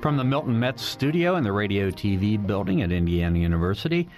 From the Milton Metz studio in the Radio TV building at Indiana University,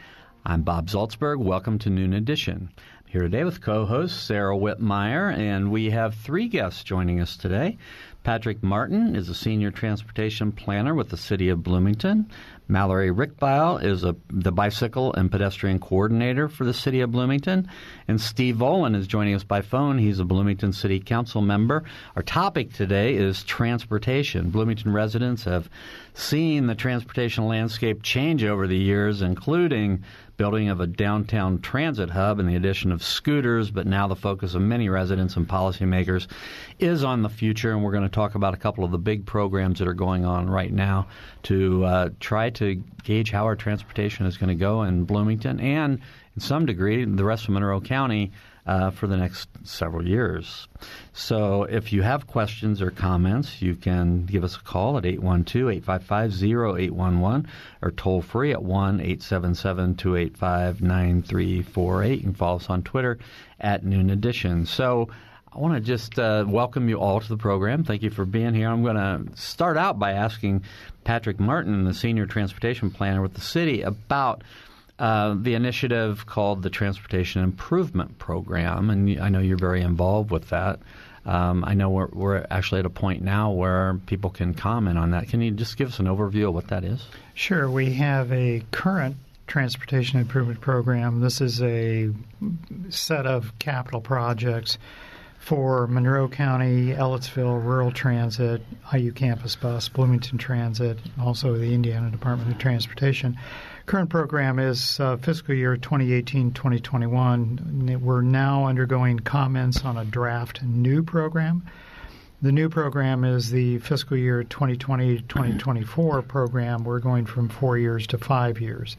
I'm Bob Zaltsberg. Welcome to Noon Edition. I'm here today with co host Sarah Whitmire, and we have three guests joining us today. Patrick Martin is a senior transportation planner with the City of Bloomington. Mallory Rickbeil is a, the bicycle and pedestrian coordinator for the City of Bloomington. And Steve Volan is joining us by phone. He's a Bloomington City Council member. Our topic today is transportation. Bloomington residents have seen the transportation landscape change over the years, including building of a downtown transit hub and the addition of scooters, but now the focus of many residents and policymakers is on the future, and we're going to talk about a couple of the big programs that are going on right now to uh, try to gauge how our transportation is going to go in Bloomington and, in some degree, the rest of Monroe County uh, for the next several years. So if you have questions or comments, you can give us a call at 812-855-0811 or toll free at 1-877-285-9348. You can follow us on Twitter at Noon Edition. So I want to just uh, welcome you all to the program. Thank you for being here. I'm going to start out by asking Patrick Martin, the senior transportation planner with the city, about – uh, the initiative called the Transportation Improvement Program, and I know you're very involved with that. Um, I know we're, we're, actually at a point now where people can comment on that. Can you just give us an overview of what that is? Sure. We have a current transportation improvement program. This is a set of capital projects for Monroe County, Ellettsville, Rural Transit, IU Campus Bus, Bloomington Transit, also the Indiana Department of Transportation current program is uh, fiscal year 2018-2021. We're now undergoing comments on a draft new program. The new program is the fiscal year 2020-2024 program. We're going from four years to five years.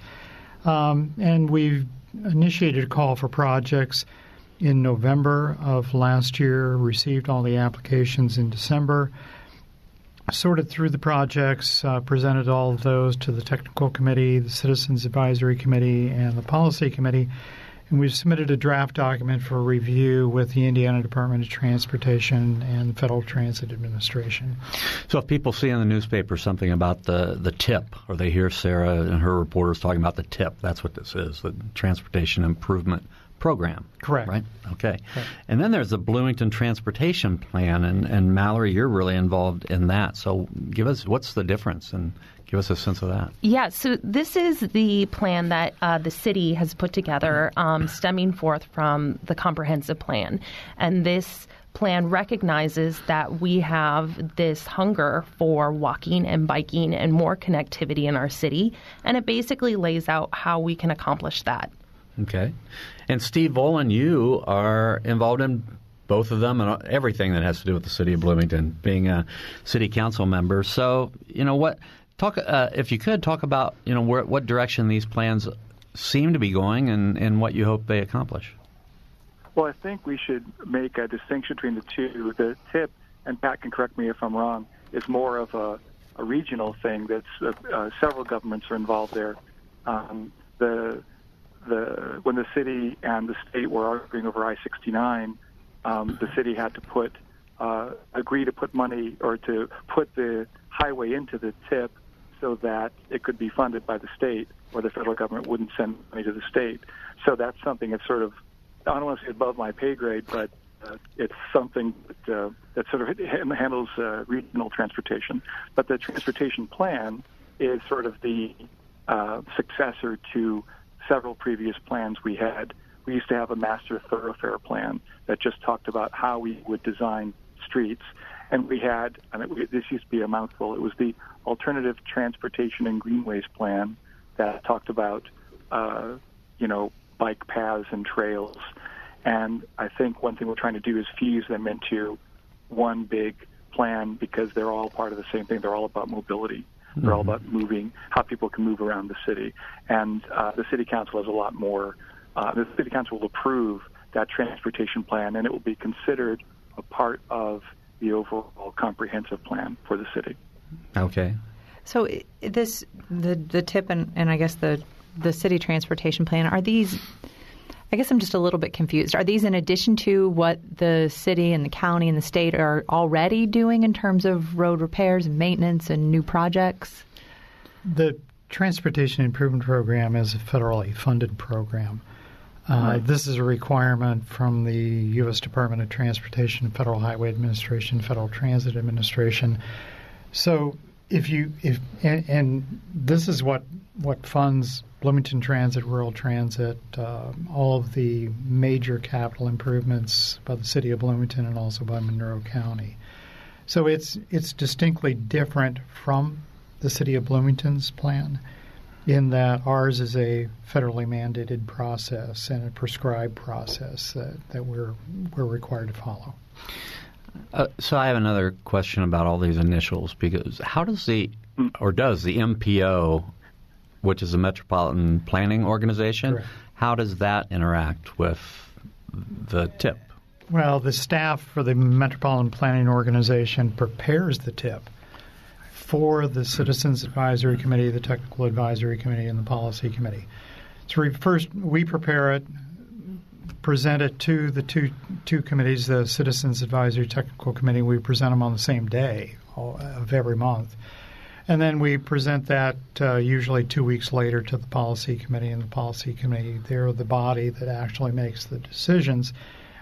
Um, and we've initiated a call for projects in November of last year, received all the applications in December sorted through the projects, uh, presented all of those to the technical committee, the citizens advisory committee, and the policy committee. And we've submitted a draft document for review with the Indiana Department of Transportation and the Federal Transit Administration. So, if people see in the newspaper something about the, the TIP, or they hear Sarah and her reporters talking about the TIP, that's what this is the Transportation Improvement program. Correct. Right? Okay. Correct. And then there's the Bloomington Transportation Plan, and, and Mallory, you're really involved in that. So give us what's the difference and give us a sense of that. Yeah, so this is the plan that uh, the city has put together, um, stemming forth from the comprehensive plan. And this plan recognizes that we have this hunger for walking and biking and more connectivity in our city, and it basically lays out how we can accomplish that. Okay. And Steve Volan, you are involved in both of them and everything that has to do with the city of Bloomington, being a city council member. So, you know what? Talk uh, if you could talk about you know where, what direction these plans seem to be going and, and what you hope they accomplish. Well, I think we should make a distinction between the two. The tip, and Pat can correct me if I'm wrong, is more of a, a regional thing. That's uh, uh, several governments are involved there. Um, the the when the city and the state were arguing over I-69, um, the city had to put uh, agree to put money or to put the highway into the tip so that it could be funded by the state, or the federal government wouldn't send money to the state. So that's something that's sort of I don't want to say above my pay grade, but uh, it's something that, uh, that sort of handles uh, regional transportation. But the transportation plan is sort of the uh, successor to several previous plans we had. We used to have a master thoroughfare plan that just talked about how we would design streets. And we had, I mean, this used to be a mouthful, it was the Alternative Transportation and Greenways Plan that talked about, uh, you know, bike paths and trails. And I think one thing we're trying to do is fuse them into one big plan because they're all part of the same thing. They're all about mobility. They're all about moving, how people can move around the city. And uh, the city council has a lot more. Uh, the city council will approve that transportation plan, and it will be considered a part of the overall comprehensive plan for the city. Okay. So this the the tip and, and I guess the the city transportation plan are these I guess I'm just a little bit confused. Are these in addition to what the city and the county and the state are already doing in terms of road repairs and maintenance and new projects? The Transportation Improvement Program is a federally funded program. Uh, right. This is a requirement from the U.S. Department of Transportation, Federal Highway Administration, Federal Transit Administration. So if you if and, and, this is what what funds Bloomington Transit, Rural Transit, uh, all of the major capital improvements by the city of Bloomington and also by Monroe County. So it's it's distinctly different from the city of Bloomington's plan in that ours is a federally mandated process and a prescribed process that, that we're we're required to follow. Uh, so I have another question about all these initials because how does the or does the MPO, which is the Metropolitan Planning Organization, Correct. how does that interact with the TIP? Well, the staff for the Metropolitan Planning Organization prepares the TIP for the Citizens Advisory Committee, the Technical Advisory Committee, and the Policy Committee. So we first we prepare it, present it to the two two committees, the Citizens Advisory Technical Committee. We present them on the same day of every month, and then we present that uh, usually two weeks later to the Policy Committee. And the Policy Committee, they're the body that actually makes the decisions,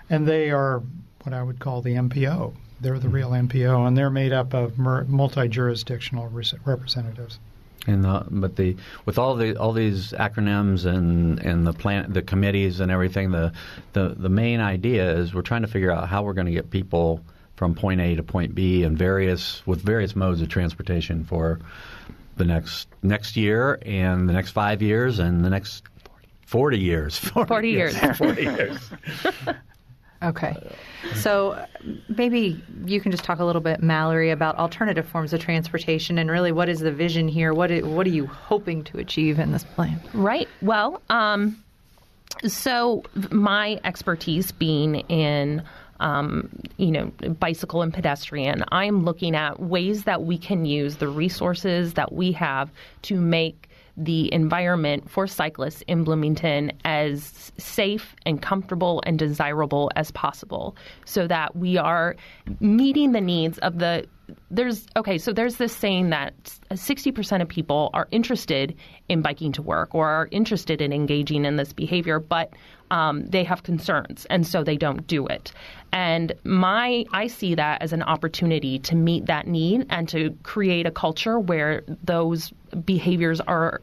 and they are what I would call the MPO. They're the real MPO, and they're made up of multi jurisdictional representatives. And the, but the with all the all these acronyms and and the plan the committees and everything the the the main idea is we're trying to figure out how we're going to get people from point A to point B and various with various modes of transportation for the next next year and the next five years and the next 40 years. 40, 40 years, years. 40 years Okay. So maybe you can just talk a little bit, Mallory, about alternative forms of transportation and really what is the vision here? What, is, what are you hoping to achieve in this plan? Right. Well, um, so my expertise being in um, you know, bicycle and pedestrian, I'm looking at ways that we can use the resources that we have to make the environment for cyclists in Bloomington as safe and comfortable and desirable as possible so that we are meeting the needs of the there's okay so there's this saying that 60% of people are interested in biking to work or are interested in engaging in this behavior but um, they have concerns and so they don't do it. And my i see that as an opportunity to meet that need and to create a culture where those behaviors are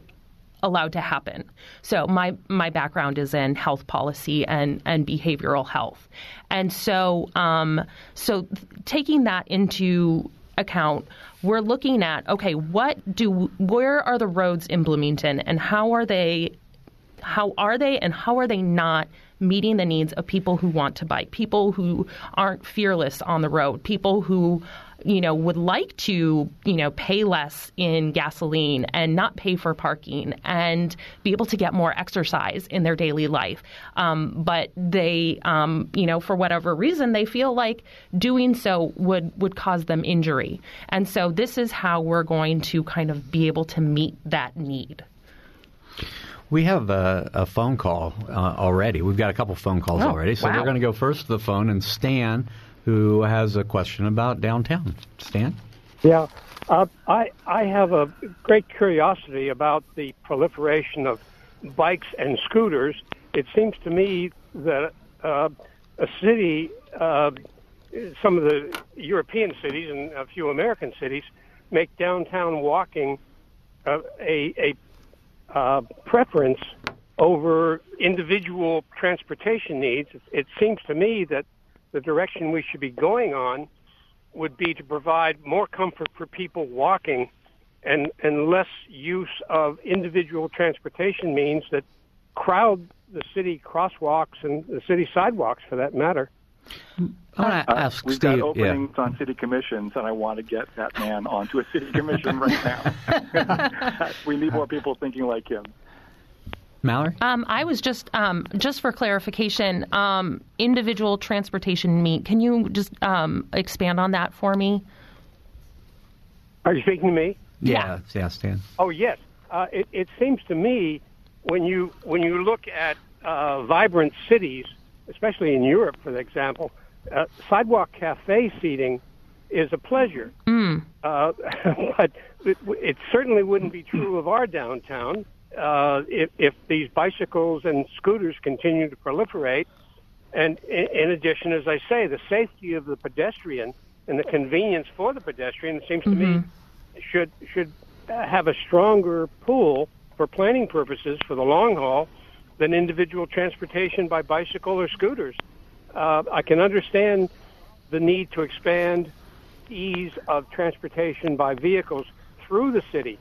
allowed to happen. So my my background is in health policy and and behavioral health, and so um, so taking that into account, we're looking at okay, what do where are the roads in Bloomington, and how are they, how are they, and how are they not meeting the needs of people who want to bike, people who aren't fearless on the road, people who you know, would like to, you know, pay less in gasoline and not pay for parking and be able to get more exercise in their daily life. Um, but they, um, you know, for whatever reason, they feel like doing so would, would cause them injury. And so this is how we're going to kind of be able to meet that need. We have a, a phone call uh, already. We've got a couple phone calls oh, already. So wow. we're going to go first to the phone and Stan who has a question about downtown. Stan? Yeah, uh, I I have a great curiosity about the proliferation of bikes and scooters. It seems to me that uh, a city, uh, some of the European cities and a few American cities, make downtown walking uh, a a uh, preference over individual transportation needs. It seems to me that the direction we should be going on would be to provide more comfort for people walking and, and less use of individual transportation means that crowd the city crosswalks and the city sidewalks for that matter. I want to Uh, ask we've Steve. got openings on city commissions, and I want to get that man onto a city commission right now. we need more people thinking like him. Yeah. Mallory? Um, I was just um, just for clarification, um, individual transportation meet. Can you just um, expand on that for me? Are you speaking to me? Yeah. Yeah, Stan. Oh yes. Uh, it, it seems to me when you when you look at uh, vibrant cities, especially in Europe, for example, uh, sidewalk cafe seating is a pleasure. Uh, but it, it certainly wouldn't be true of our downtown uh, if, if these bicycles and scooters continue to proliferate. And in, addition, as I say, the safety of the pedestrian and the convenience for the pedestrian, it seems to me, should should uh, have a stronger pool for planning purposes for the long haul than individual transportation by bicycle or scooters. Uh, I can understand the need to expand ease of transportation by vehicles through the city,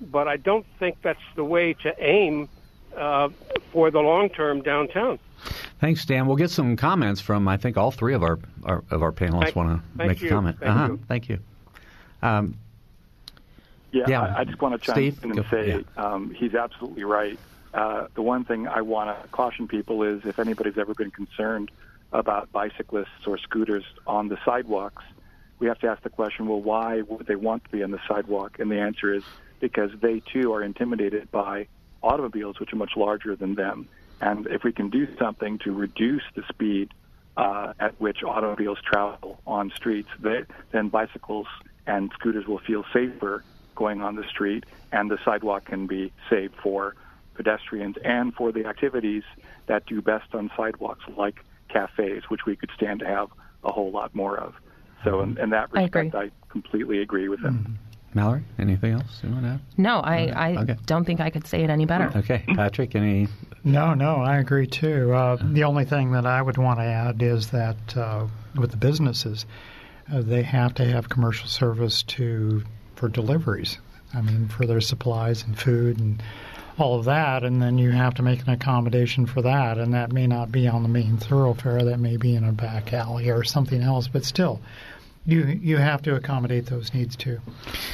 but I don't think that's the way to aim uh, for the long term downtown. Thanks, Dan. We'll get some comments from I think all three of our, our of our panelists want to make you. a comment. Thank uh-huh. you. Thank you. Um, Yeah, Yeah. I, I just want to chime Steve, in go- and say yeah. um, he's absolutely right. Uh, the one thing I want to caution people is if anybody's ever been concerned about bicyclists or scooters on the sidewalks, we have to ask the question, well, why would they want to be on the sidewalk? And the answer is because they too are intimidated by automobiles, which are much larger than them. And if we can do something to reduce the speed uh, at which automobiles travel on streets, they, then bicycles and scooters will feel safer going on the street, and the sidewalk can be saved for pedestrians and for the activities that do best on sidewalks, like cafes, which we could stand to have a whole lot more of. So, in, in that I respect, I, completely agree with him. Mallory, anything else you want to add? No, I, I Okay. don't think I could say it any better. Okay, Patrick, any? No, no, I agree too. Uh, the only thing that I would want to add is that uh, with the businesses, uh, they have to have commercial service to for deliveries. I mean, for their supplies and food and all of that, and then you have to make an accommodation for that, and that may not be on the main thoroughfare. That may be in a back alley or something else, but still. You, you have to accommodate those needs too.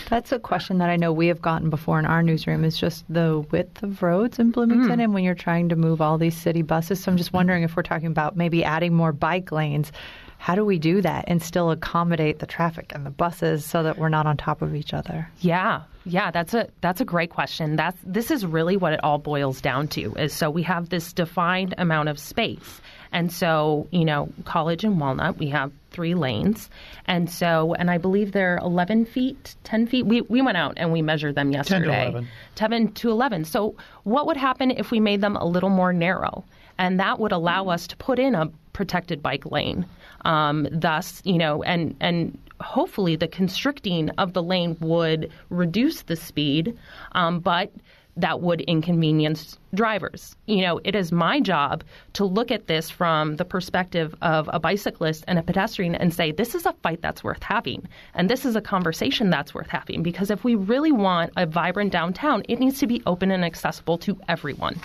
That's a question that I know we have gotten before in our newsroom is just the width of roads in Bloomington mm. and when you're trying to move all these city buses. So I'm just wondering if we're talking about maybe adding more bike lanes, how do we do that and still accommodate the traffic and the buses so that we're not on top of each other? Yeah, yeah, that's a that's a great question. That's this is really what it all boils down to. Is so we have this defined amount of space, and so you know, College and Walnut, we have three lanes, and so and I believe they're 11 feet, 10 feet. We we went out and we measured them yesterday. 10 to yesterday. 11. 10 to 11. So what would happen if we made them a little more narrow? And that would allow us to put in a protected bike lane. Um, thus, you know, and and hopefully the constricting of the lane would reduce the speed, um, but that would inconvenience drivers. You know, it is my job to look at this from the perspective of a bicyclist and a pedestrian and say, this is a fight that's worth having. And this is a conversation that's worth having. Because if we really want a vibrant downtown, it needs to be open and accessible to everyone.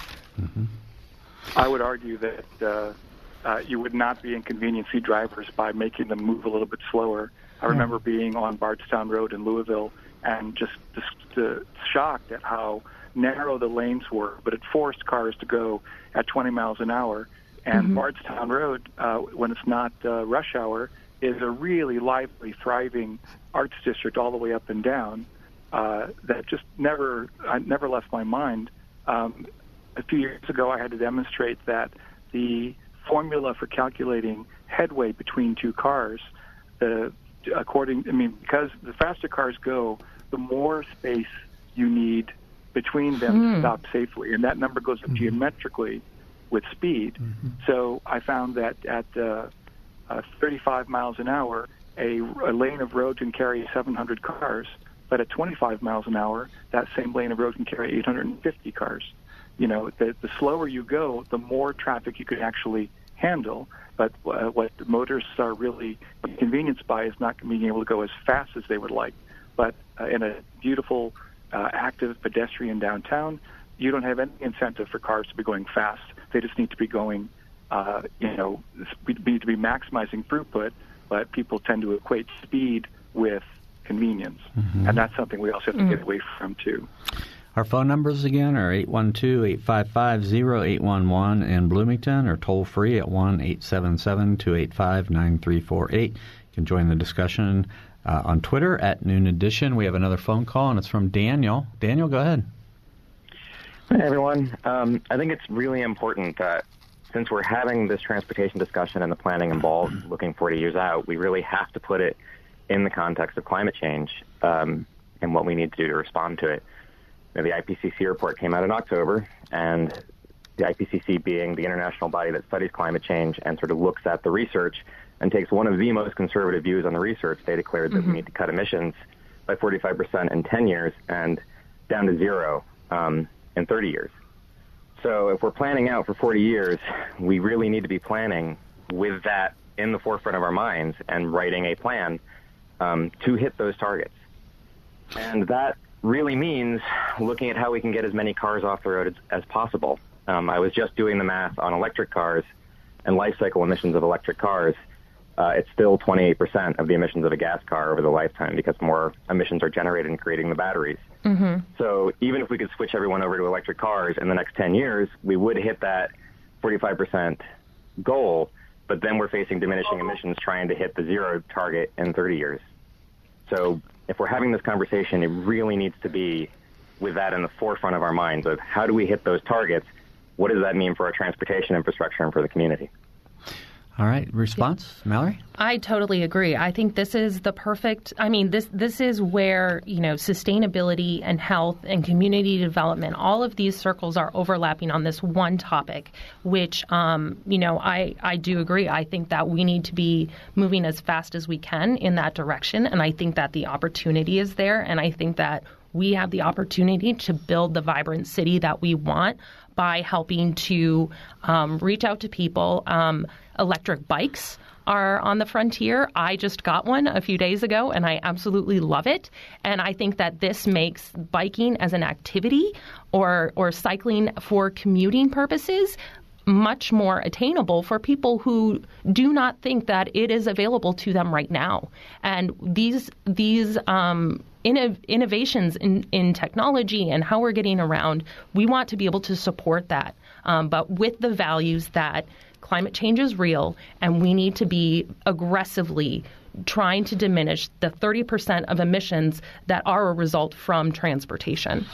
I would argue that uh, uh, you would not be inconveniencing drivers by making them move a little bit slower. I remember being on Bardstown Road in Louisville and just, just uh, shocked at how narrow the lanes were, but it forced cars to go at 20 miles an hour. And Bardstown Road, uh, when it's not uh, rush hour, is a really lively, thriving arts district all the way up and down uh, that just never, I never left my mind. Um, a few years ago, I had to demonstrate that the formula for calculating headway between two cars, the according, I mean, because the faster cars go, the more space you need between them to stop safely, and that number goes up geometrically with speed. So I found that at uh, uh, 35 miles an hour, a, a lane of road can carry 700 cars, but at 25 miles an hour, that same lane of road can carry 850 cars. You know, the, the slower you go, the more traffic you could actually handle. But uh, what the motorists are really inconvenienced by is not being able to go as fast as they would like. But uh, in a beautiful, uh, active pedestrian downtown, you don't have any incentive for cars to be going fast. They just need to be going uh, you know, we need to be maximizing throughput, but people tend to equate speed with convenience, Mm-hmm. and that's something we also have to get away from too. Our phone numbers again are 812-855-0811 in Bloomington or toll free at 1-877-285-9348. You can join the discussion uh, on Twitter at Noon Edition. We have another phone call and it's from Daniel. Daniel, go ahead. Hey, everyone. Um, I think it's really important that since we're having this transportation discussion and the planning involved looking 40 years out, we really have to put it in the context of climate change um, and what we need to do to respond to it. You know, the IPCC report came out in October, and the IPCC being the international body that studies climate change and sort of looks at the research and takes one of the most conservative views on the research, they declared that we need to cut emissions by 45% in 10 years and down to zero um, in 30 years. So if we're planning out for 40 years, we really need to be planning with that in the forefront of our minds and writing a plan um, to hit those targets. And that really means looking at how we can get as many cars off the road as, as possible. Um, I was just doing the math on electric cars and life cycle emissions of electric cars. Uh, it's still 28% of the emissions of a gas car over the lifetime because more emissions are generated in creating the batteries. So even if we could switch everyone over to electric cars in the next 10 years, we would hit that 45% goal, but then we're facing diminishing emissions trying to hit the zero target in 30 years. So if we're having this conversation, it really needs to be with that in the forefront of our minds of how do we hit those targets? What does that mean for our transportation infrastructure and for the community? All right, response, Mallory? I totally agree. I think this is the perfect. I mean, this this is where you know sustainability and health and community development. All of these circles are overlapping on this one topic, which um, you know I I do agree. I think that we need to be moving as fast as we can in that direction, and I think that the opportunity is there, and I think that we have the opportunity to build the vibrant city that we want by helping to um, reach out to people. Um, electric bikes are on the frontier. I just got one a few days ago and I absolutely love it. And I think that this makes biking as an activity or or cycling for commuting purposes much more attainable for people who do not think that it is available to them right now. And these these um, inno- innovations in, in technology and how we're getting around, we want to be able to support that, um, but with the values that climate change is real and we need to be aggressively trying to diminish the 30% of emissions that are a result from transportation.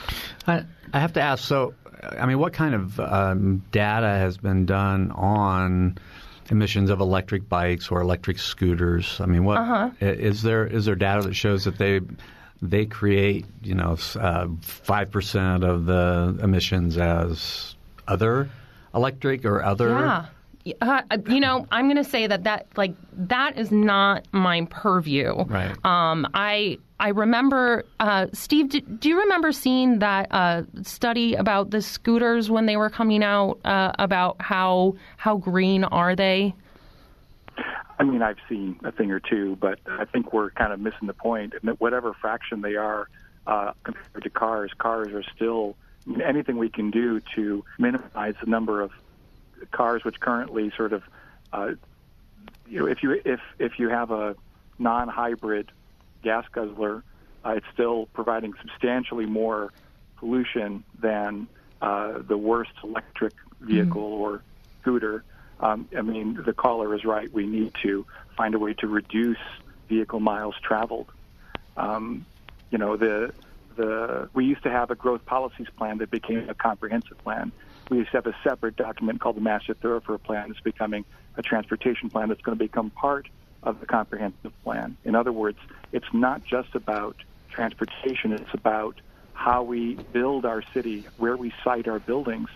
I, I have to ask. So, I mean, what kind of um, data has been done on emissions of electric bikes or electric scooters? I mean, what uh-huh. is there is there data that shows that they they create, you know, uh, five percent of the emissions as other electric or other? Yeah. Uh, you know, I'm going to say that that like that is not my purview. Right. Um, I I remember uh, Steve. Do, do you remember seeing that uh, study about the scooters when they were coming out uh, about how how green are they? I mean, I've seen a thing or two, but I think we're kind of missing the point. And that whatever fraction they are uh, compared to cars, cars are still I mean, anything we can do to minimize the number of cars which currently sort of, uh, you know, if you if if you have a non-hybrid gas guzzler, uh, it's still providing substantially more pollution than uh, the worst electric vehicle or scooter. Um, I mean, the caller is right. We need to find a way to reduce vehicle miles traveled. Um, you know, the the we used to have a growth policies plan that became a comprehensive plan. We used to have a separate document called the Master Thoroughfare Plan. It's becoming a transportation plan that's going to become part of the comprehensive plan. In other words, it's not just about transportation. It's about how we build our city, where we site our buildings,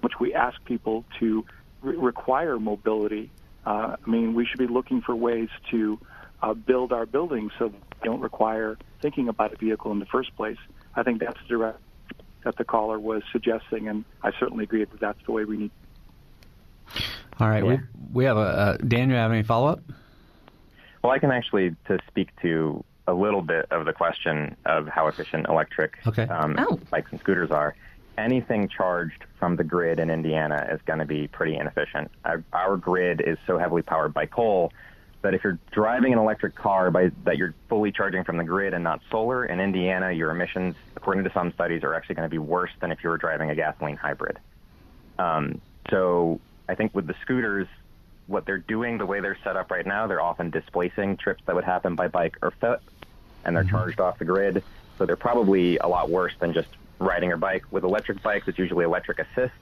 which we ask people to re- require mobility. Uh, I mean, we should be looking for ways to uh, build our buildings so they don't require thinking about a vehicle in the first place. I think that's the direct that the caller was suggesting, and I certainly agree that that's the way we need. All right. Yeah. We we have a uh, Dan. You have any follow up? Well, I can actually to speak to a little bit of the question of how efficient electric Okay. um, Oh. bikes and scooters are. Anything charged from the grid in Indiana is going to be pretty inefficient. Our, our grid is so heavily powered by coal that if you're driving an electric car by that you're fully charging from the grid and not solar in Indiana, your emissions, according to some studies, are actually going to be worse than if you were driving a gasoline hybrid. Um, so I think with the scooters, what they're doing, the way they're set up right now, they're often displacing trips that would happen by bike or foot, and they're mm-hmm. charged off the grid. So they're probably a lot worse than just riding your bike. With electric bikes, it's usually electric assist,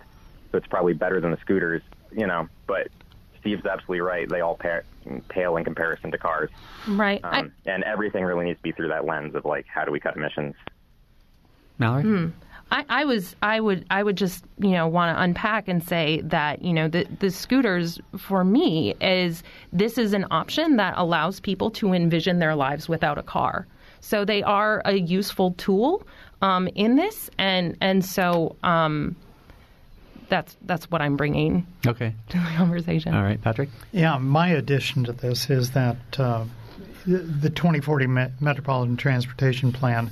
so it's probably better than the scooters, you know. But Steve's absolutely right. They all pair, pale in comparison to cars. Right. Um, I, and everything really needs to be through that lens of like, how do we cut emissions? Mallory. Hmm. I, I, was I would I would just you know want to unpack and say that you know the the scooters for me is this is an option that allows people to envision their lives without a car. So they are a useful tool um, in this, and and so um, that's that's what I'm bringing. Okay. To the conversation. All right, Patrick. Yeah, my addition to this is that uh, the 2040 Metropolitan Transportation Plan.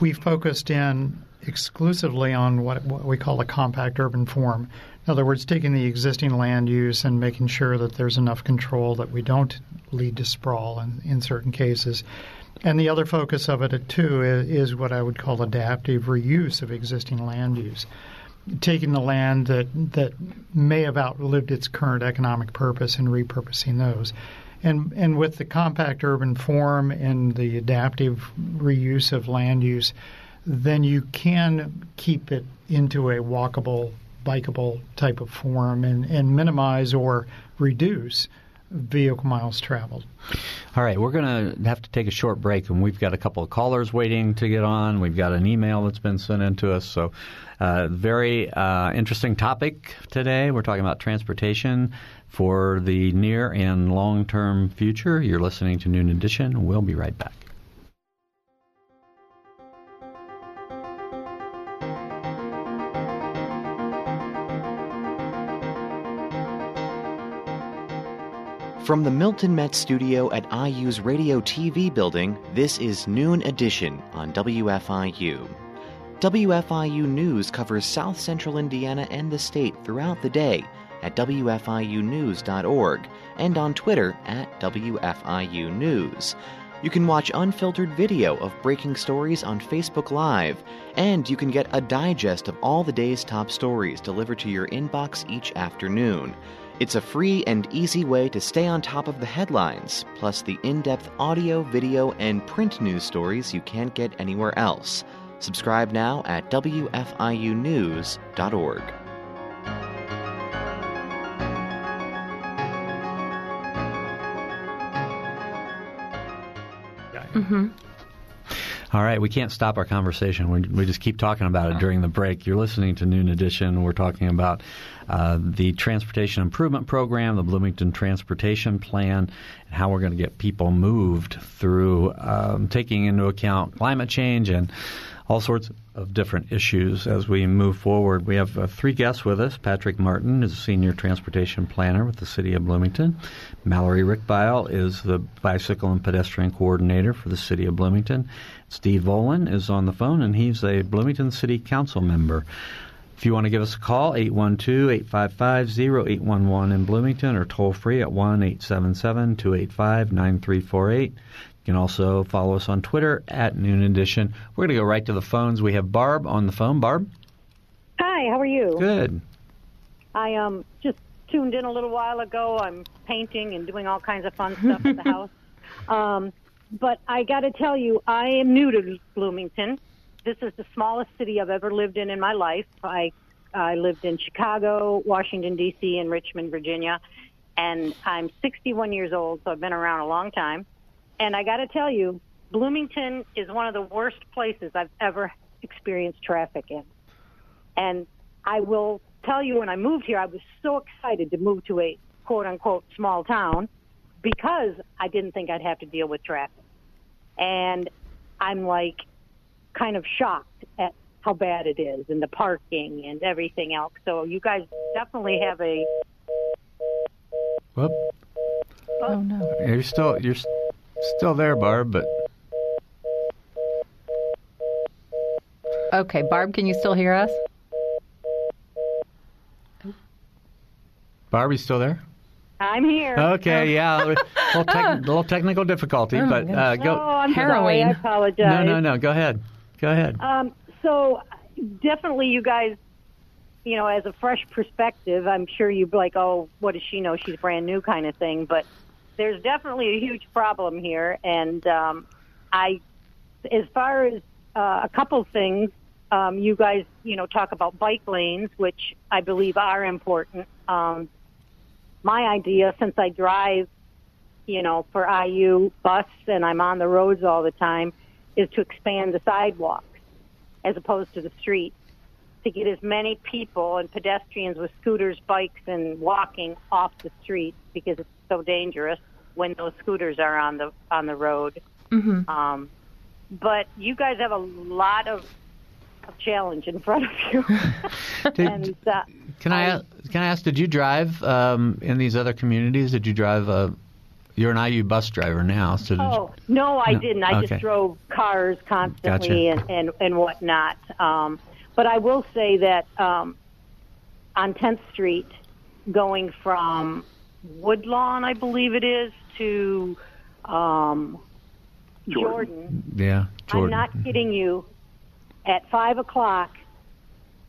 We focused in exclusively on what, what we call a compact urban form. In other words, taking the existing land use and making sure that there's enough control that we don't lead to sprawl in, in certain cases. And the other focus of it, too, is, what I would call adaptive reuse of existing land use taking the land that that may have outlived its current economic purpose and repurposing those. And and with the compact urban form and the adaptive reuse of land use, then you can keep it into a walkable, bikeable type of form and, and minimize or reduce vehicle miles traveled. All right, we're going to have to take a short break, and we've got a couple of callers waiting to get on. We've got an email that's been sent in to us. So, uh, very uh, interesting topic today. We're talking about transportation for the near and long term future. You're listening to Noon Edition. We'll be right back. From the Milton Metz studio at IU's Radio TV building, this is Noon Edition on WFIU. WFIU News covers South Central Indiana and the state throughout the day at WFIUnews.org and on Twitter at WFIU News. You can watch unfiltered video of breaking stories on Facebook Live, and you can get a digest of all the day's top stories delivered to your inbox each afternoon. It's a free and easy way to stay on top of the headlines, plus the in depth audio, video, and print news stories you can't get anywhere else. Subscribe now at WFIUnews.org. Mm-hmm. All right, we can't stop our conversation. We, we just keep talking about it during the break. You're listening to Noon Edition. We're talking about uh, the Transportation Improvement Program, the Bloomington Transportation Plan, and how we're going to get people moved through um, taking into account climate change and all sorts of different issues as we move forward. We have uh, three guests with us. Patrick Martin is a senior transportation planner with the City of Bloomington. Mallory Rickbeil is the bicycle and pedestrian coordinator for the City of Bloomington. Steve Volan is on the phone, and he's a Bloomington City Council member. If you want to give us a call, 812-855-0811 in Bloomington or toll free at 1-877-285-9348. You can also follow us on Twitter at Noon Edition. We're going to go right to the phones. We have Barb on the phone. Barb? Hi, how are you? Good. I um just tuned in a little while ago. I'm painting and doing all kinds of fun stuff at the house. Um, but I got to tell you, I am new to Bloomington. This is the smallest city I've ever lived in in my life. I I lived in Chicago, Washington D.C., and Richmond, Virginia, and I'm 61 years old, so I've been around a long time. And I got to tell you, Bloomington is one of the worst places I've ever experienced traffic in. And I will tell you, when I moved here, I was so excited to move to a quote unquote small town because I didn't think I'd have to deal with traffic. And I'm like kind of shocked at how bad it is and the parking and everything else. So you guys definitely have a. Whoop. Oh no! You're still you're Still there, Barb, but. Okay, Barb, can you still hear us? Barbie still there? I'm here. Okay, yeah, a little, tec- little technical difficulty, Oh, but uh, go. Oh, I'm sorry. Harrowing. I apologize. No, no, no. Go ahead. Go ahead. Um, so definitely, you guys, you know, as a fresh perspective, I'm sure you'd be like, "Oh, what does she know? She's brand new," kind of thing. But there's definitely a huge problem here, and um, I, as far as uh, a couple things, um, you guys, you know, talk about bike lanes, which I believe are important. Um, my idea, since I drive, you know, for IU bus and I'm on the roads all the time, is to expand the sidewalks as opposed to the street to get as many people and pedestrians with scooters, bikes, and walking off the street because it's so dangerous when those scooters are on the on the road. Mm-hmm. Um, but you guys have a lot of, of challenge in front of you, Did- and uh, Can I, ask, can I ask? Did you drive um, in these other communities? Did you drive? Uh, you're an IU bus driver now, so did Oh no, I No, didn't. I okay. just drove cars constantly Gotcha. and, and and whatnot. Um, but I will say that um, on 10th Street, going from Woodlawn, I believe it is, to um, Jordan. you, yeah, Jordan. I'm not kidding you. At five o'clock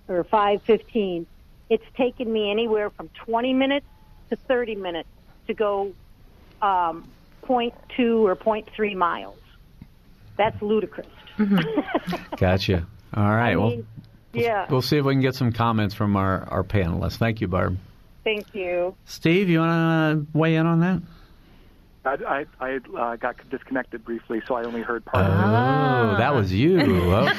or five fifteen, it's taken me anywhere from twenty minutes to thirty minutes to go um, point two or point three miles. That's ludicrous. Gotcha. All right. I well, mean, yeah. we'll see if we can get some comments from our, our panelists. Thank you, Barb. Thank you. Steve, you want to weigh in on that? I, I, I uh, got disconnected briefly, so I only heard Oh, part of it. Oh, that was you. Okay.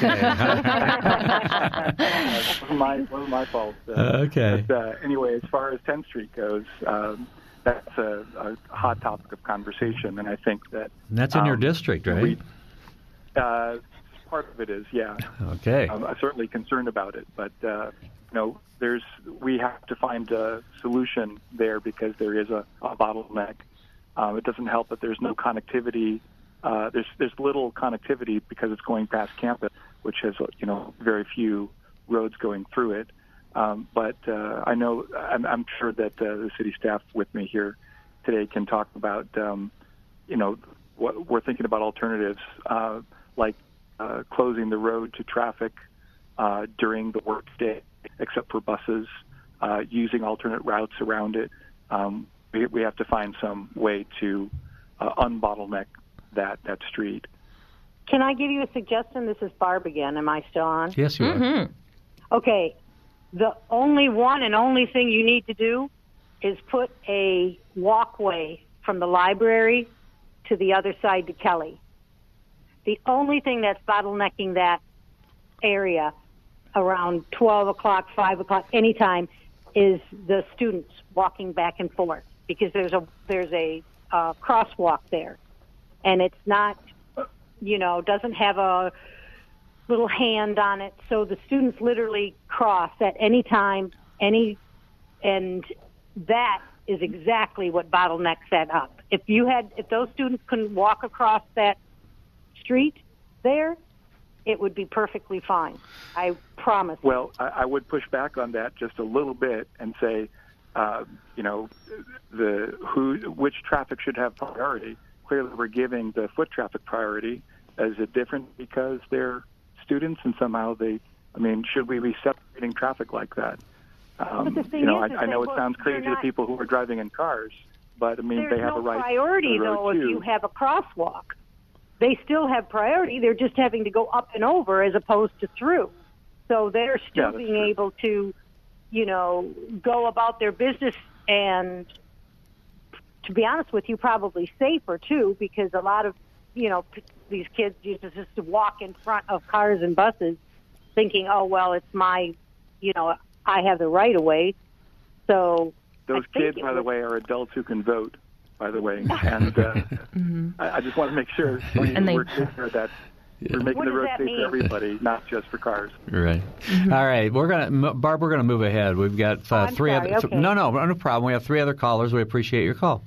it wasn't my, it wasn't my fault. Uh, okay. But uh, anyway, as far as 10th Street goes, um, that's a, a hot topic of conversation, and I think that That's in your um, district, right? we- uh, part of it is, yeah. Okay. Um, I'm certainly concerned about it, but uh, you know, there's we have to find a solution there because there is a, a bottleneck. Um, it doesn't help that there's no connectivity. Uh, there's there's little connectivity because it's going past campus, which has you know very few roads going through it. Um, but uh, I know I'm, I'm sure that uh, the city staff with me here today can talk about um, you know what we're thinking about alternatives uh, like uh, closing the road to traffic uh, during the workday, except for buses, uh, using alternate routes around it. Um, we, we have to find some way to uh, unbottleneck that that street. Can I give you a suggestion? This is Barb again. Am I still on? Yes, you are. Mm-hmm. Okay. The only one and only thing you need to do is put a walkway from the library to the other side to Kelley. The only thing that's bottlenecking that area around 12 o'clock, 5 o'clock, anytime, is the students walking back and forth because there's a there's a uh, crosswalk there, and it's not, you know, doesn't have a little hand on it, so the students literally cross at any time, any, and that is exactly what bottlenecks that up. If you had, if those students couldn't walk across that street there, it would be perfectly fine. I promise. Well, I, I would push back on that just a little bit and say, uh, you know, the who which traffic should have priority. Clearly, we're giving the foot traffic priority. Is it different because they're students and somehow they? I mean, should we be separating traffic like that? Um, But the thing you know, I, I know it sounds crazy they're to people who are driving in cars, but I mean, they have no a right priority to the road though if you have a crosswalk. They still have priority. They're just having to go up and over as opposed to through. So they're still that's being true. able to, you know, go about their business and to be honest with you, probably safer too because a lot of, you know, p- these kids used to just walk in front of cars and buses thinking, "Oh, well, it's my, you know, I have the right of way." So Those kids, by the way, are adults who can vote. By the way, and uh, I, I just want to make sure we, And they- we're clear that we're making What the road safe mean? for everybody, not just for cars. Right. All right. We're gonna Barb. We're gonna move ahead. We've got uh, Oh, I'm three sorry, other. okay. No, no, no problem. We have three other callers. We appreciate your call.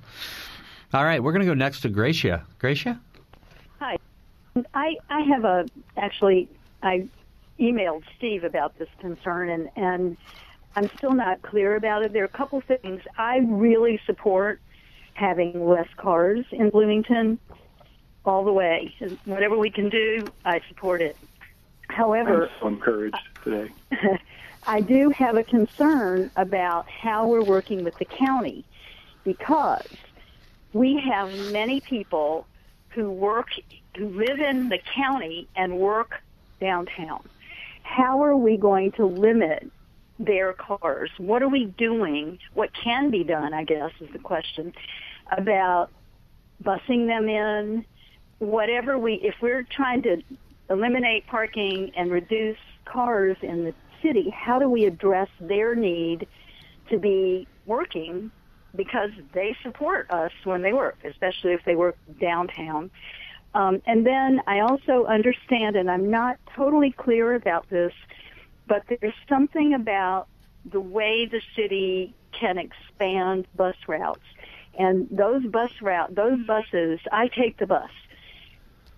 All right. We're gonna go next to Gracia. Gracia. Hi. I I have a actually I emailed Steve about this concern, and and I'm still not clear about it. There are a couple things I really support having less cars in Bloomington all the way. Whatever we can do, I support it. However, I'm so encouraged today. I do have a concern about how we're working with the county because we have many people who work, who live in the county and work downtown. How are we going to limit their cars? What are we doing? What can be done, I guess, is the question about busing them in, whatever we, if we're trying to eliminate parking and reduce cars in the city, how do we address their need to be working because they support us when they work, especially if they work downtown. Um, and then I also understand, and I'm not totally clear about this, but there's something about the way the city can expand bus routes. And those bus route, those buses, I take the bus.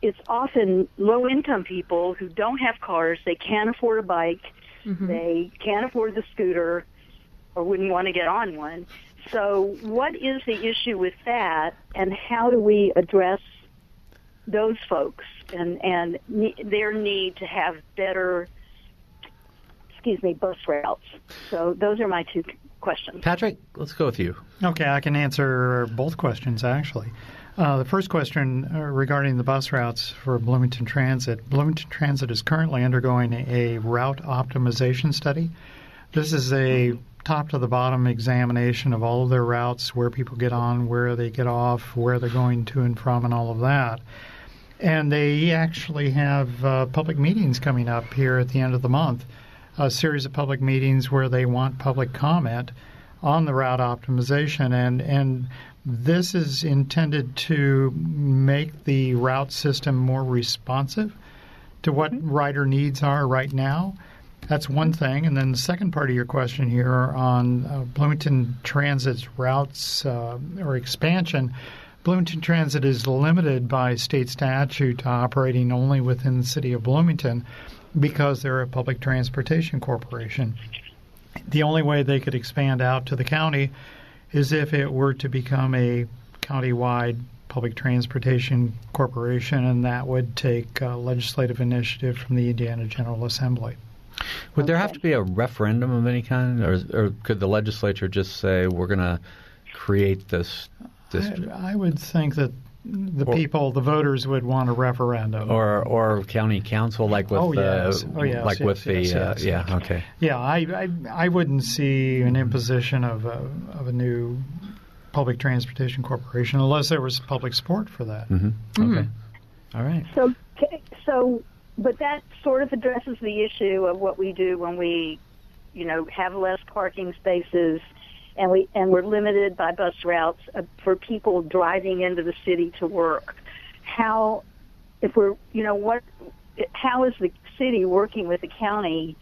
It's often low income people who don't have cars, they can't afford a bike, mm-hmm. they can't afford the scooter, or wouldn't want to get on one. So, what is the issue with that, and how do we address those folks and and ne- their need to have better, excuse me, bus routes? So, those are my two questions. Patrick, let's go with you. Okay, I can answer both questions actually. Uh, the first question uh, regarding the bus routes for Bloomington Transit. Bloomington Transit is currently undergoing a route optimization study. This is a top to the bottom examination of all of their routes, where people get on, where they get off, where they're going to and from, and all of that. And they actually have uh, public meetings coming up here at the end of the month, a series of public meetings where they want public comment on the route optimization. And, and this is intended to make the route system more responsive to what mm-hmm. rider needs are right now that's one thing. And then the second part of your question here on uh, Bloomington Transit's routes uh, or expansion. Bloomington Transit is limited by state statute to operating only within the city of Bloomington because they're a public transportation corporation. The only way they could expand out to the county is if it were to become a county-wide public transportation corporation, and that would take uh, legislative initiative from the Indiana General Assembly. Would there have to be a referendum of any kind, or, or could the legislature just say we're going to create this district? I, I, would think that the or, people, the voters, would want a referendum, or or county council, like with oh, yes. oh, yes, like yes, with yes, the uh, yeah, okay, yeah. I, I I wouldn't see an imposition of a, of a new public transportation corporation unless there was public support for that. Mm-hmm. Mm-hmm. Okay, all right. So so but that sort of addresses the issue of what we do when we, you know, have less parking spaces, and we and we're limited by bus routes uh, for people driving into the city to work. How, if we're, you know, what, how is the city working with the county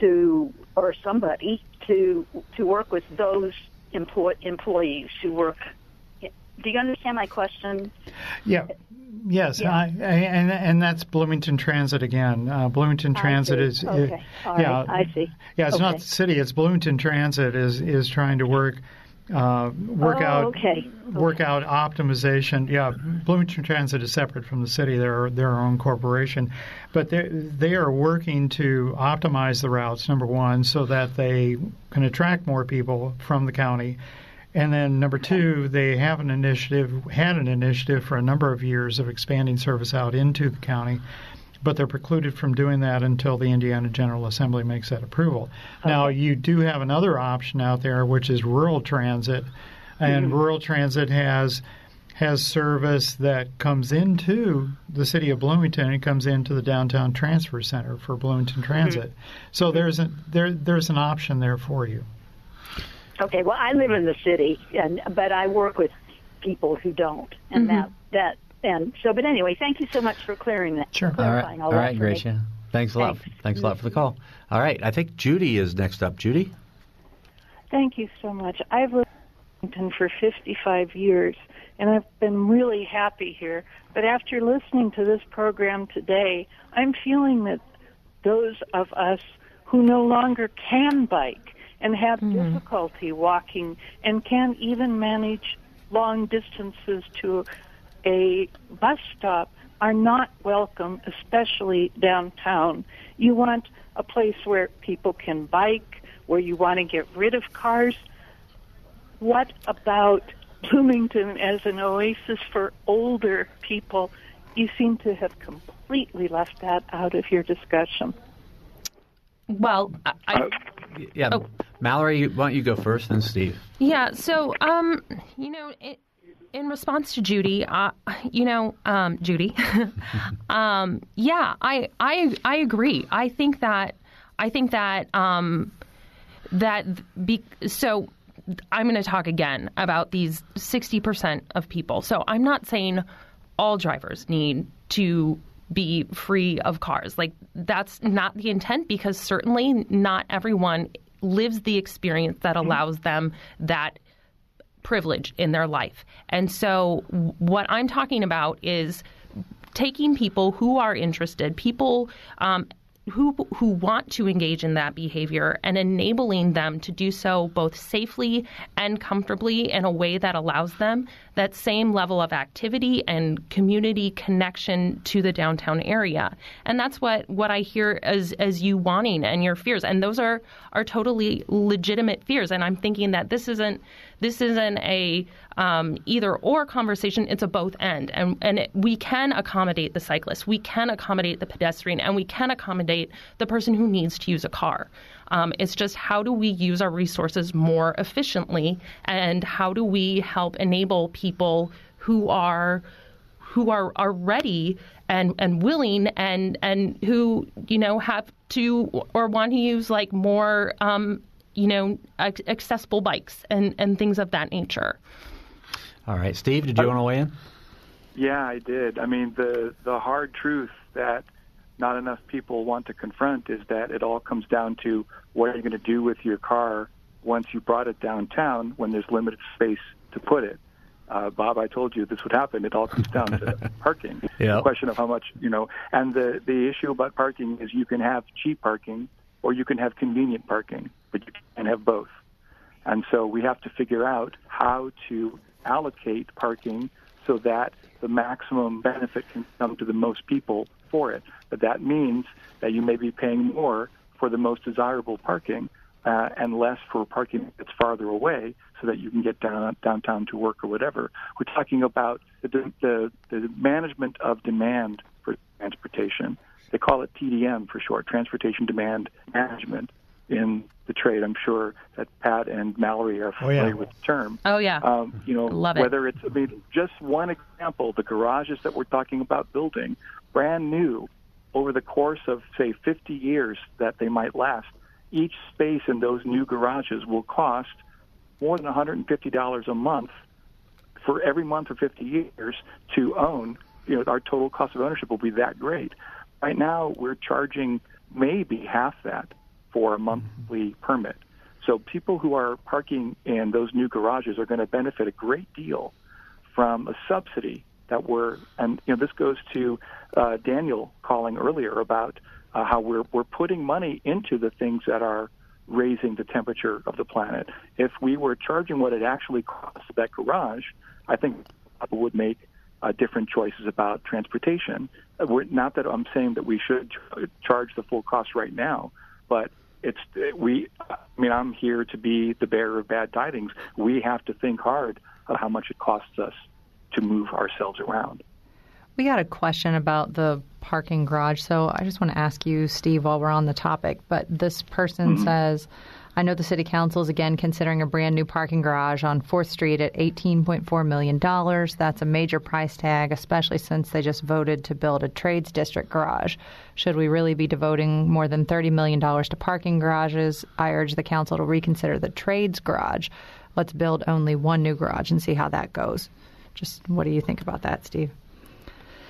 to or somebody to to work with those employ, employees who work do you understand my question? Yeah. Yes, yeah. I, I, and and that's Bloomington Transit again. Uh, Bloomington Transit is okay. All yeah. I see. Yeah, it's okay. not the city. It's Bloomington Transit is is trying to work uh, work oh, out okay. work out optimization. Yeah, Bloomington Transit is separate from the city; they're their own corporation, but they they are working to optimize the routes. Number one, so that they can attract more people from the county and then number two, they have an initiative, had an initiative for a number of years of expanding service out into the county, but they're precluded from doing that until the Indiana General Assembly makes that approval. Okay. Now, you do have another option out there, which is rural transit, and mm-hmm. rural transit has has service that comes into the city of Bloomington and comes into the downtown transfer center for Bloomington Transit. Mm-hmm. So there's a, there there's an option there for you. Okay, well, I live in the city, and but I work with people who don't, and mm-hmm. that that and so. But anyway, thank you so much for clearing that. Sure. All right, all, all right, Gracia. Thanks a lot. Thanks. Thanks a lot for the call. All right, I think Judy is next up. Judy. Thank you so much. I've lived in Washington for 55 years, and I've been really happy here. But after listening to this program today, I'm feeling that those of us who no longer can bike and have mm-hmm. difficulty walking and can't even manage long distances to a bus stop are not welcome, especially downtown. You want a place where people can bike, where you want to get rid of cars. What about Bloomington as an oasis for older people? You seem to have completely left that out of your discussion. Well, I, uh, yeah, oh. Mallory, why don't you go first, then Steve? Yeah. So, um, you know, it, in response to Judy, uh, you know, um, Judy, um, yeah, I, I, I agree. I think that, I think that, um, that be, so I'm going to talk again about these 60% of people. So I'm not saying all drivers need to be free of cars. Like that's not the intent because certainly not everyone lives the experience that mm-hmm. allows them that privilege in their life. And so, what I'm talking about is taking people who are interested, people um, who who want to engage in that behavior and enabling them to do so both safely and comfortably in a way that allows them that same level of activity and community connection to the downtown area. And that's what, what I hear as as you wanting and your fears. And those are are totally legitimate fears. And I'm thinking that this isn't this isn't a um, either or conversation. It's a both end, and and it, we can accommodate the cyclist, we can accommodate the pedestrian, and we can accommodate the person who needs to use a car. Um, it's just how do we use our resources more efficiently, and how do we help enable people who are who are, are ready and, and willing and and who you know have to or want to use like more um, you know, accessible bikes and, and things of that nature. All right, Steve, did you want to weigh in? Yeah, I did. I mean, the the hard truth that not enough people want to confront is that it all comes down to what are you going to do with your car once you brought it downtown when there's limited space to put it. Uh, Bob, I told you this would happen. It all comes down to parking. Yep. The question of how much, you know, and the the issue about parking is you can have cheap parking or you can have convenient parking, but you can't have both. And so we have to figure out how to allocate parking so that the maximum benefit can come to the most people for it. But that means that you may be paying more for the most desirable parking uh, and less for parking that's farther away so that you can get down downtown to work or whatever. We're talking about the, the, the management of demand for transportation they call it TDM for short, Transportation Demand Management in the trade. I'm sure that Pat and Mallory are familiar oh, yeah. with the term. Oh yeah. Um, you know, Love whether it. it's I mean, just one example, the garages that we're talking about building, brand new, over the course of say 50 years that they might last, each space in those new garages will cost more than $150 a month for every month for 50 years to own. You know, our total cost of ownership will be that great. Right now, we're charging maybe half that for a monthly permit. So people who are parking in those new garages are going to benefit a great deal from a subsidy that we're, and you know, this goes to uh, Daniel calling earlier about uh, how we're we're putting money into the things that are raising the temperature of the planet. If we were charging what it actually costs that garage, I think people would make uh, different choices about transportation. Uh, we're, not that I'm saying that we should charge the full cost right now, but it's we. I mean, I'm here to be the bearer of bad tidings. We have to think hard of how much it costs us to move ourselves around. We got a question about the parking garage, so I just want to ask you, Steve, while we're on the topic. But this person mm-hmm. says I know the City Council is again considering a brand new parking garage on 4th Street at $18.4 million. That's a major price tag, especially since they just voted to build a trades district garage. Should we really be devoting more than $30 million to parking garages? I urge the Council to reconsider the trades garage. Let's build only one new garage and see how that goes. Just what do you think about that, Steve?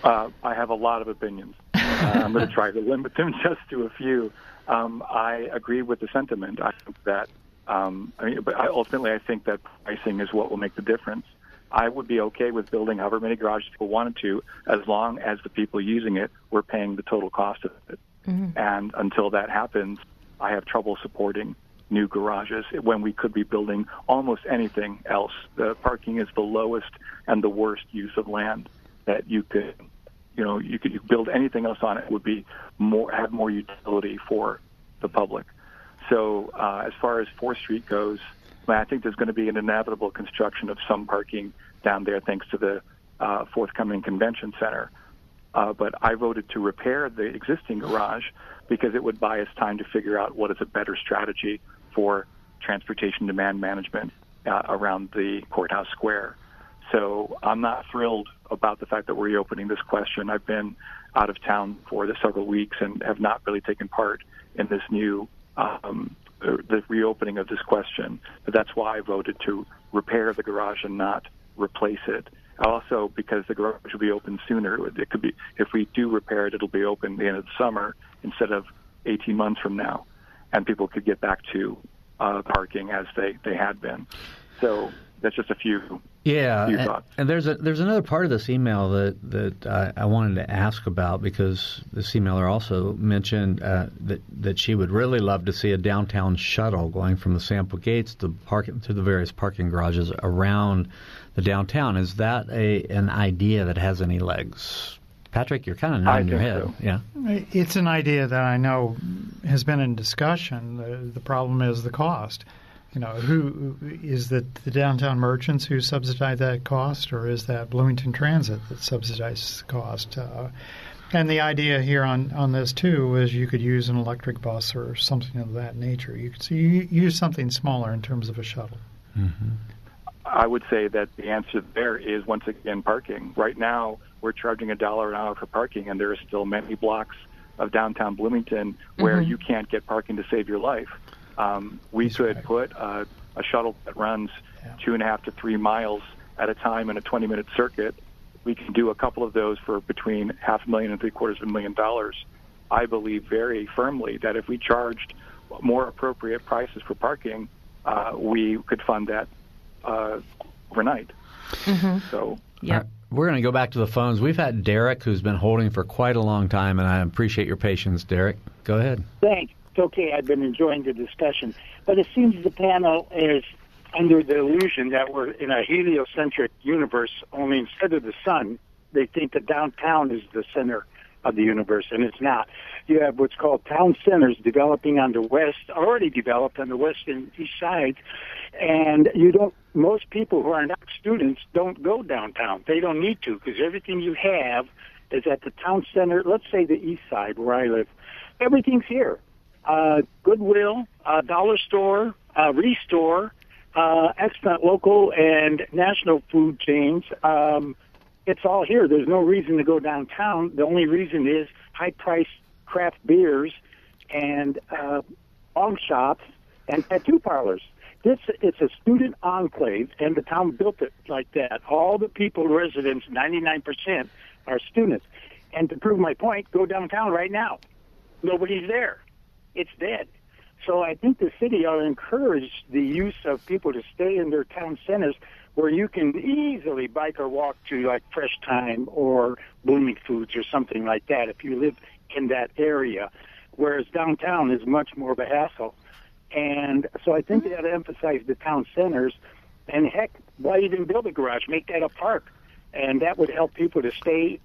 Uh, I have a lot of opinions. Uh, I'm going to try to limit them just to a few. Um, I agree with the sentiment. I think that, um, I mean, but I, ultimately, I think that pricing is what will make the difference. I would be okay with building however many garages people wanted to, as long as the people using it were paying the total cost of it. And until that happens, I have trouble supporting new garages when we could be building almost anything else. The parking is the lowest and the worst use of land that you could, you know, you could build anything else on it would be more have more utility for the public. So uh, as far as Fourth Street goes, I think there's going to be an inevitable construction of some parking down there, thanks to the uh, forthcoming convention center. Uh, but I voted to repair the existing garage because it would buy us time to figure out what is a better strategy for transportation demand management uh, around the courthouse square. So I'm not thrilled about the fact that we're reopening this question. I've been out of town for the several weeks and have not really taken part in this new um, the reopening of this question. But that's why I voted to repair the garage and not replace it. Also, because the garage will be open sooner, it could be if we do repair it, it'll be open the end of the summer instead of 18 months from now, and people could get back to uh, parking as they they had been. So that's just a few yeah, few and, thoughts. and there's a there's another part of this email that that I, I wanted to ask about because this emailer also mentioned uh, that that she would really love to see a downtown shuttle going from the sample gates to park to the various parking garages around the downtown. Is that a an idea that has any legs? Patrick, you're kind of nodding your head. so. Yeah. It's an idea that I know has been in discussion. The, the problem is the cost. You know, who is that the downtown merchants who subsidize that cost, or is that Bloomington Transit that subsidizes the cost? Uh, and the idea here on, on this too is you could use an electric bus or something of that nature. You could so you use something smaller in terms of a shuttle. I would say that the answer there is once again parking. Right now, we're charging a dollar an hour for parking, and there are still many blocks of downtown Bloomington where you can't get parking to save your life. Um, we could put a, a shuttle that runs two and a half to three miles at a time in a 20-minute circuit. We can do a couple of those for between half a million and three quarters of a million dollars. I believe very firmly that if we charged more appropriate prices for parking, uh, we could fund that uh, overnight. So Yeah. We're going to go back to the phones. We've had Derek, who's been holding for quite a long time, and I appreciate your patience, Derek. Go ahead. Thanks. It's okay. I've been enjoying the discussion. But it seems the panel is under the illusion that we're in a heliocentric universe, only instead of the sun, they think that downtown is the center of the universe, and it's not. You have what's called town centers developing on the west, already developed on the west and east sides, and you don't. Most people who are not students don't go downtown. They don't need to because everything you have is at the town center. Let's say the east side where I live. Everything's here. Uh, Goodwill, uh, Dollar Store, uh, Restore, uh, excellent local and national food chains. Um, it's all here. There's no reason to go downtown. The only reason is high priced craft beers and uh, pawn shops and tattoo parlors. This it's a student enclave, and the town built it like that. All the people, residents, 99% are students. And to prove my point, go downtown right now. Nobody's there. It's dead. So I think the city ought to encourage the use of people to stay in their town centers where you can easily bike or walk to like Fresh Thyme or Blooming Foods or something like that if you live in that area. Whereas downtown is much more of a hassle. And so I think they ought to emphasize the town centers. And heck, why even build a garage? Make that a park. And that would help people to stay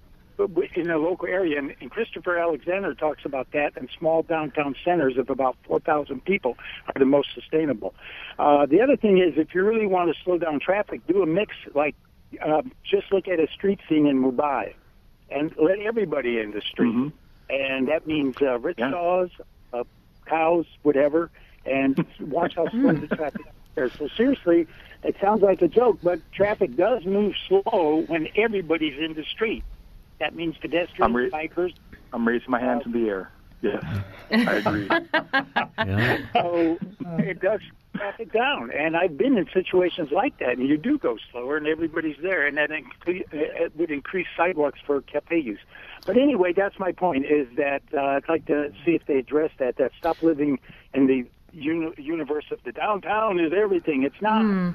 in a local area. And, and Christopher Alexander talks about that. And small downtown centers of about 4,000 people are the most sustainable. Uh, the other thing is, if you really want to slow down traffic, do a mix. Like, uh, just look at a street scene in Mumbai, and let everybody in the street. And that means uh, rickshaws, uh, cows, whatever. And watch how slow the traffic is. So seriously, it sounds like a joke, but traffic does move slow when everybody's in the street. That means pedestrians, I'm re- bikers. I'm raising my hands in the air. Yes, I agree. Yeah. So it does traffic down, and I've been in situations like that, and you do go slower, and everybody's there, and that incre- it would increase sidewalks for cafe use. But anyway, that's my point: is that uh, I'd like to see if they address that. That stop living in the uni- universe of the downtown is everything. It's not. Half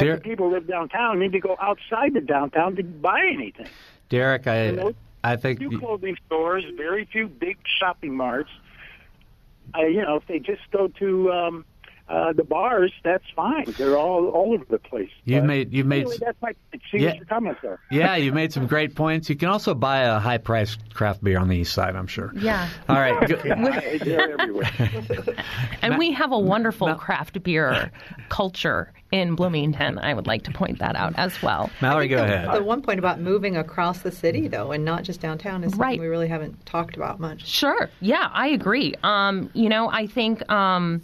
There- the people live downtown need to go outside the downtown to buy anything. Derek, I I think few clothing stores, very few big shopping marts. I, you know, if they just go to um, uh, the bars, that's fine. They're all all over the place. You But made you made anyway, that's my see Yeah. what your comments are. yeah, you made some great points. You can also buy a high priced craft beer on the east side, I'm sure. Yeah. All right. Yeah, they're everywhere. And we have a wonderful craft beer culture in Bloomington. I would like to point that out as well. Mallory, go ahead. The one point about moving across the city, though, and not just downtown, is something Right. we really haven't talked about much. Sure. Yeah, I agree. Um, you know, I think, um,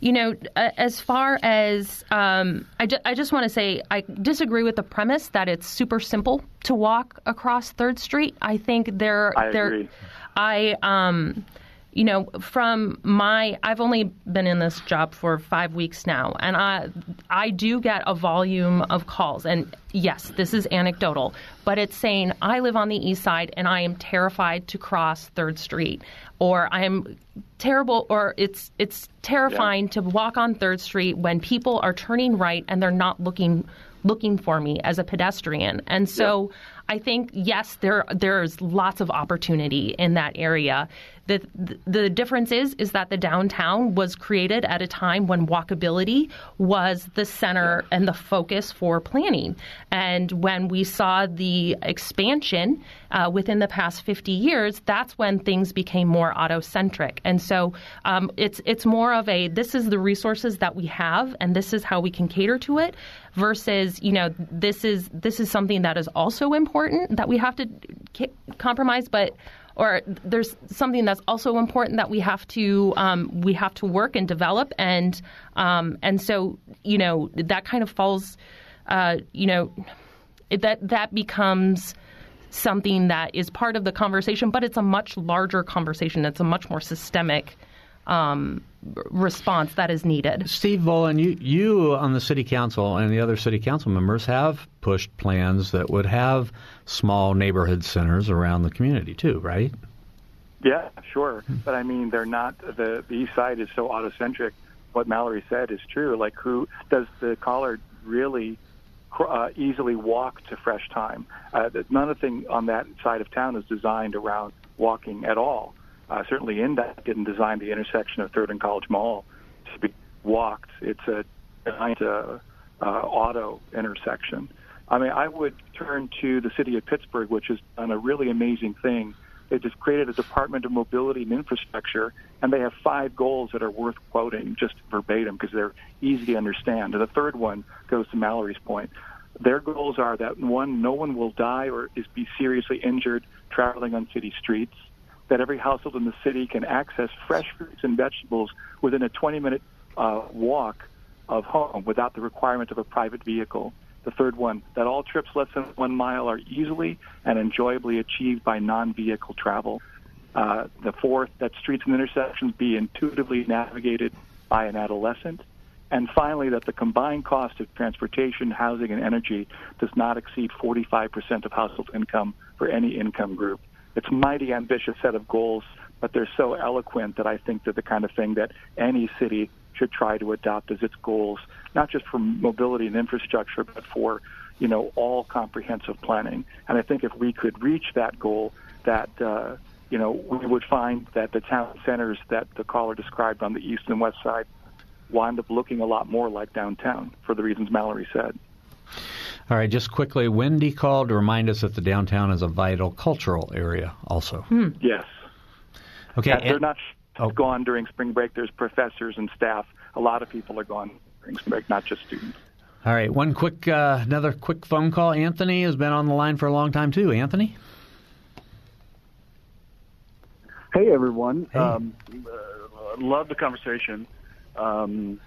you know, as far as, um, I, ju- I just want to say, I disagree with the premise that it's super simple to walk across Third Street. I think there, I there, agree. I, um, you know, from my, I've only been in this job for five weeks now, and I, I do get a volume of calls. And yes, this is anecdotal, but it's saying I live on the east side and I am terrified to cross Third Street, or I am terrible, or it's it's terrifying to walk on Third Street when people are turning right and they're not looking looking for me as a pedestrian. And so I think yes, there there's lots of opportunity in that area. The, the difference is is that the downtown was created at a time when walkability was the center and the focus for planning. And when we saw the expansion uh, within the past 50 years, that's when things became more auto-centric. And so um, it's it's more of a this is the resources that we have, and this is how we can cater to it, versus you know this is this is something that is also important that we have to ca- compromise, but or there's something that's also important that we have to um, we have to work and develop. And um, and so you know that kind of falls uh, you know that that becomes something that is part of the conversation but it's a much larger conversation. It's a much more systemic um, response that is needed. Steve Volan, you, you on the city council and the other city council members have pushed plans that would have small neighborhood centers around the community too, right? Yeah, sure. But I mean, they're not. The the East Side is so autocentric. What Mallory said is true. Like, who does the caller really uh, easily walk to Fresh Thyme? Uh, that- none of the thing on that side of town is designed around walking at all. Uh, certainly, INDOT didn't design the intersection of Third and College Mall to be walked. It's a giant uh, uh, auto intersection. I mean, I would turn to the city of Pittsburgh, which has done a really amazing thing. They just created a Department of Mobility and Infrastructure, and they have five goals that are worth quoting just verbatim because they're easy to understand. And the third one goes to Mallory's point. Their goals are that one, no one will die or is be seriously injured traveling on city streets. That every household in the city can access fresh fruits and vegetables within a 20-minute uh, walk of home without the requirement of a private vehicle. The third one, that all trips less than one mile are easily and enjoyably achieved by non-vehicle travel. Uh, the fourth, that streets and intersections be intuitively navigated by an adolescent. And finally, that the combined cost of transportation, housing, and energy does not exceed 45% of household income for any income group. It's a mighty ambitious set of goals, but they're so eloquent that I think they're the kind of thing that any city should try to adopt as its goals, not just for mobility and infrastructure, but for you know all comprehensive planning. And I think if we could reach that goal, that uh, you know we would find that the town centers that the caller described on the east and west side wind up looking a lot more like downtown for the reasons Mallory said. All right, just quickly, Wendy called to remind us that the downtown is a vital cultural area also. Yes. Okay, Yeah, they're and- not Oh. gone during spring break. There's professors and staff. A lot of people are gone during spring break, not just students. all right, one quick, uh, another quick phone call. Anthony has been on the line for a long time too. Anthony? Hey everyone, Hey. Um, uh, love the conversation. Um,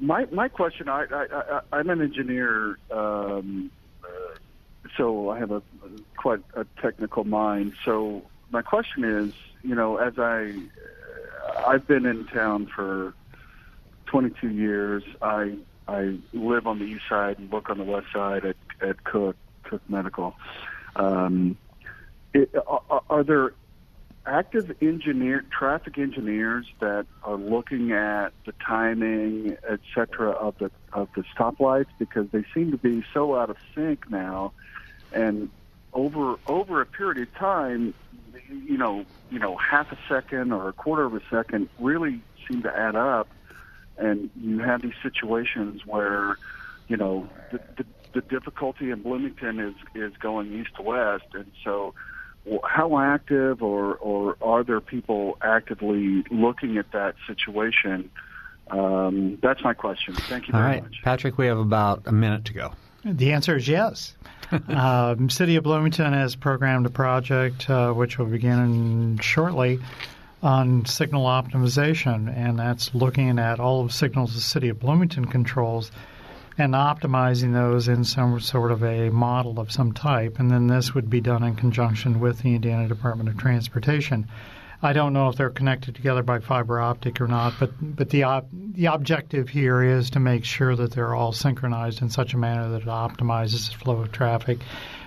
my my question, I, I, I I'm an engineer, um, uh, so I have a quite a technical mind. So my question is, you know, as I I've been in town for 22 years. I I live on the east side and work on the west side at at Cook Cook Medical. Um, it, are, are there active engineer traffic engineers that are looking at the timing, et cetera, of the of the stoplights because they seem to be so out of sync now, and over over a period of time, you know, you know, half a second or a quarter of a second really seem to add up, and you have these situations where, you know, the, the, the difficulty in Bloomington is is going east to west, and so how active or or are there people actively looking at that situation? Um, that's my question. Thank you very All right, much. Patrick, we have about a minute to go. The answer is yes. Um, City of Bloomington has programmed a project uh, which will begin shortly on signal optimization, and that's looking at all of signals the City of Bloomington controls and optimizing those in some sort of a model of some type. And then this would be done in conjunction with the Indiana Department of Transportation. I don't know if they're connected together by fiber optic or not, but but the ob- the objective here is to make sure that they're all synchronized in such a manner that it optimizes the flow of traffic,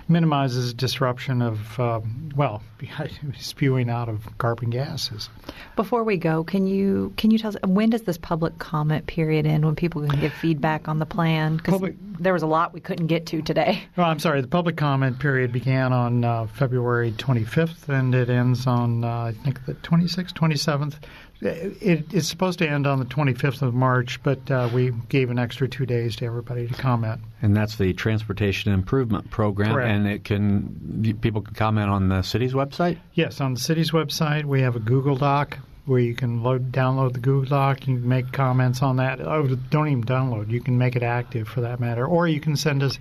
minimizes disruption of uh, well spewing out of carbon gases. Before we go, can you can you tell us when does this public comment period end? When people can give feedback on the plan? Because there was a lot we couldn't get to today. Oh, I'm sorry. The public comment period began on uh, February 25th, and it ends on uh, I think the 26th, 27th. It, it's supposed to end on the 25th of March, but uh, we gave an extra two days to everybody to comment. And that's the Transportation Improvement Program, Correct. and it can people can comment on the city's website. Yes, on the city's website, we have a Google Doc where you can load, download the Google Doc. Can make comments on that. Oh, don't even download. You can make it active for that matter, or you can send us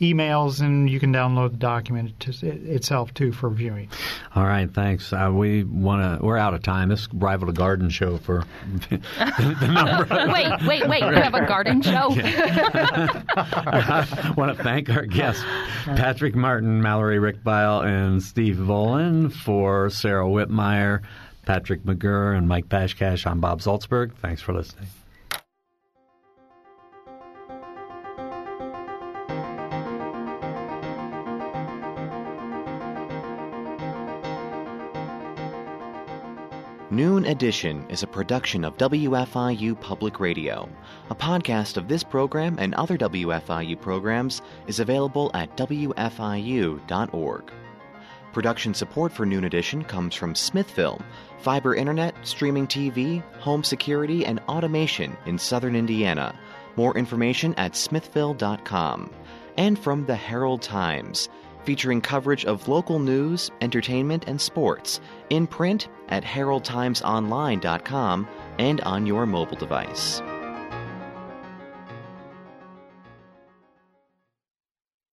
emails and you can download the document to, itself too for viewing. All right, thanks. Uh, we want to. We're out of time. This rival a garden show for the number. wait, wait, wait! You have a garden show. I want to thank our guests, Patrick Martin, Mallory Rickbeil, and Steve Volan for Sarah Whitmire, Patrick McGurr, and Mike Pashkash. I'm Bob Zaltsberg. Thanks for listening. Noon Edition is a production of WFIU Public Radio. A podcast of this program and other WFIU programs is available at WFIU.org. Production support for Noon Edition comes from Smithville, fiber internet, streaming TV, home security, and automation in southern Indiana. More information at smithville.com. And from the Herald Times, featuring coverage of local news, entertainment, and sports in print at heraldtimesonline.com and on your mobile device.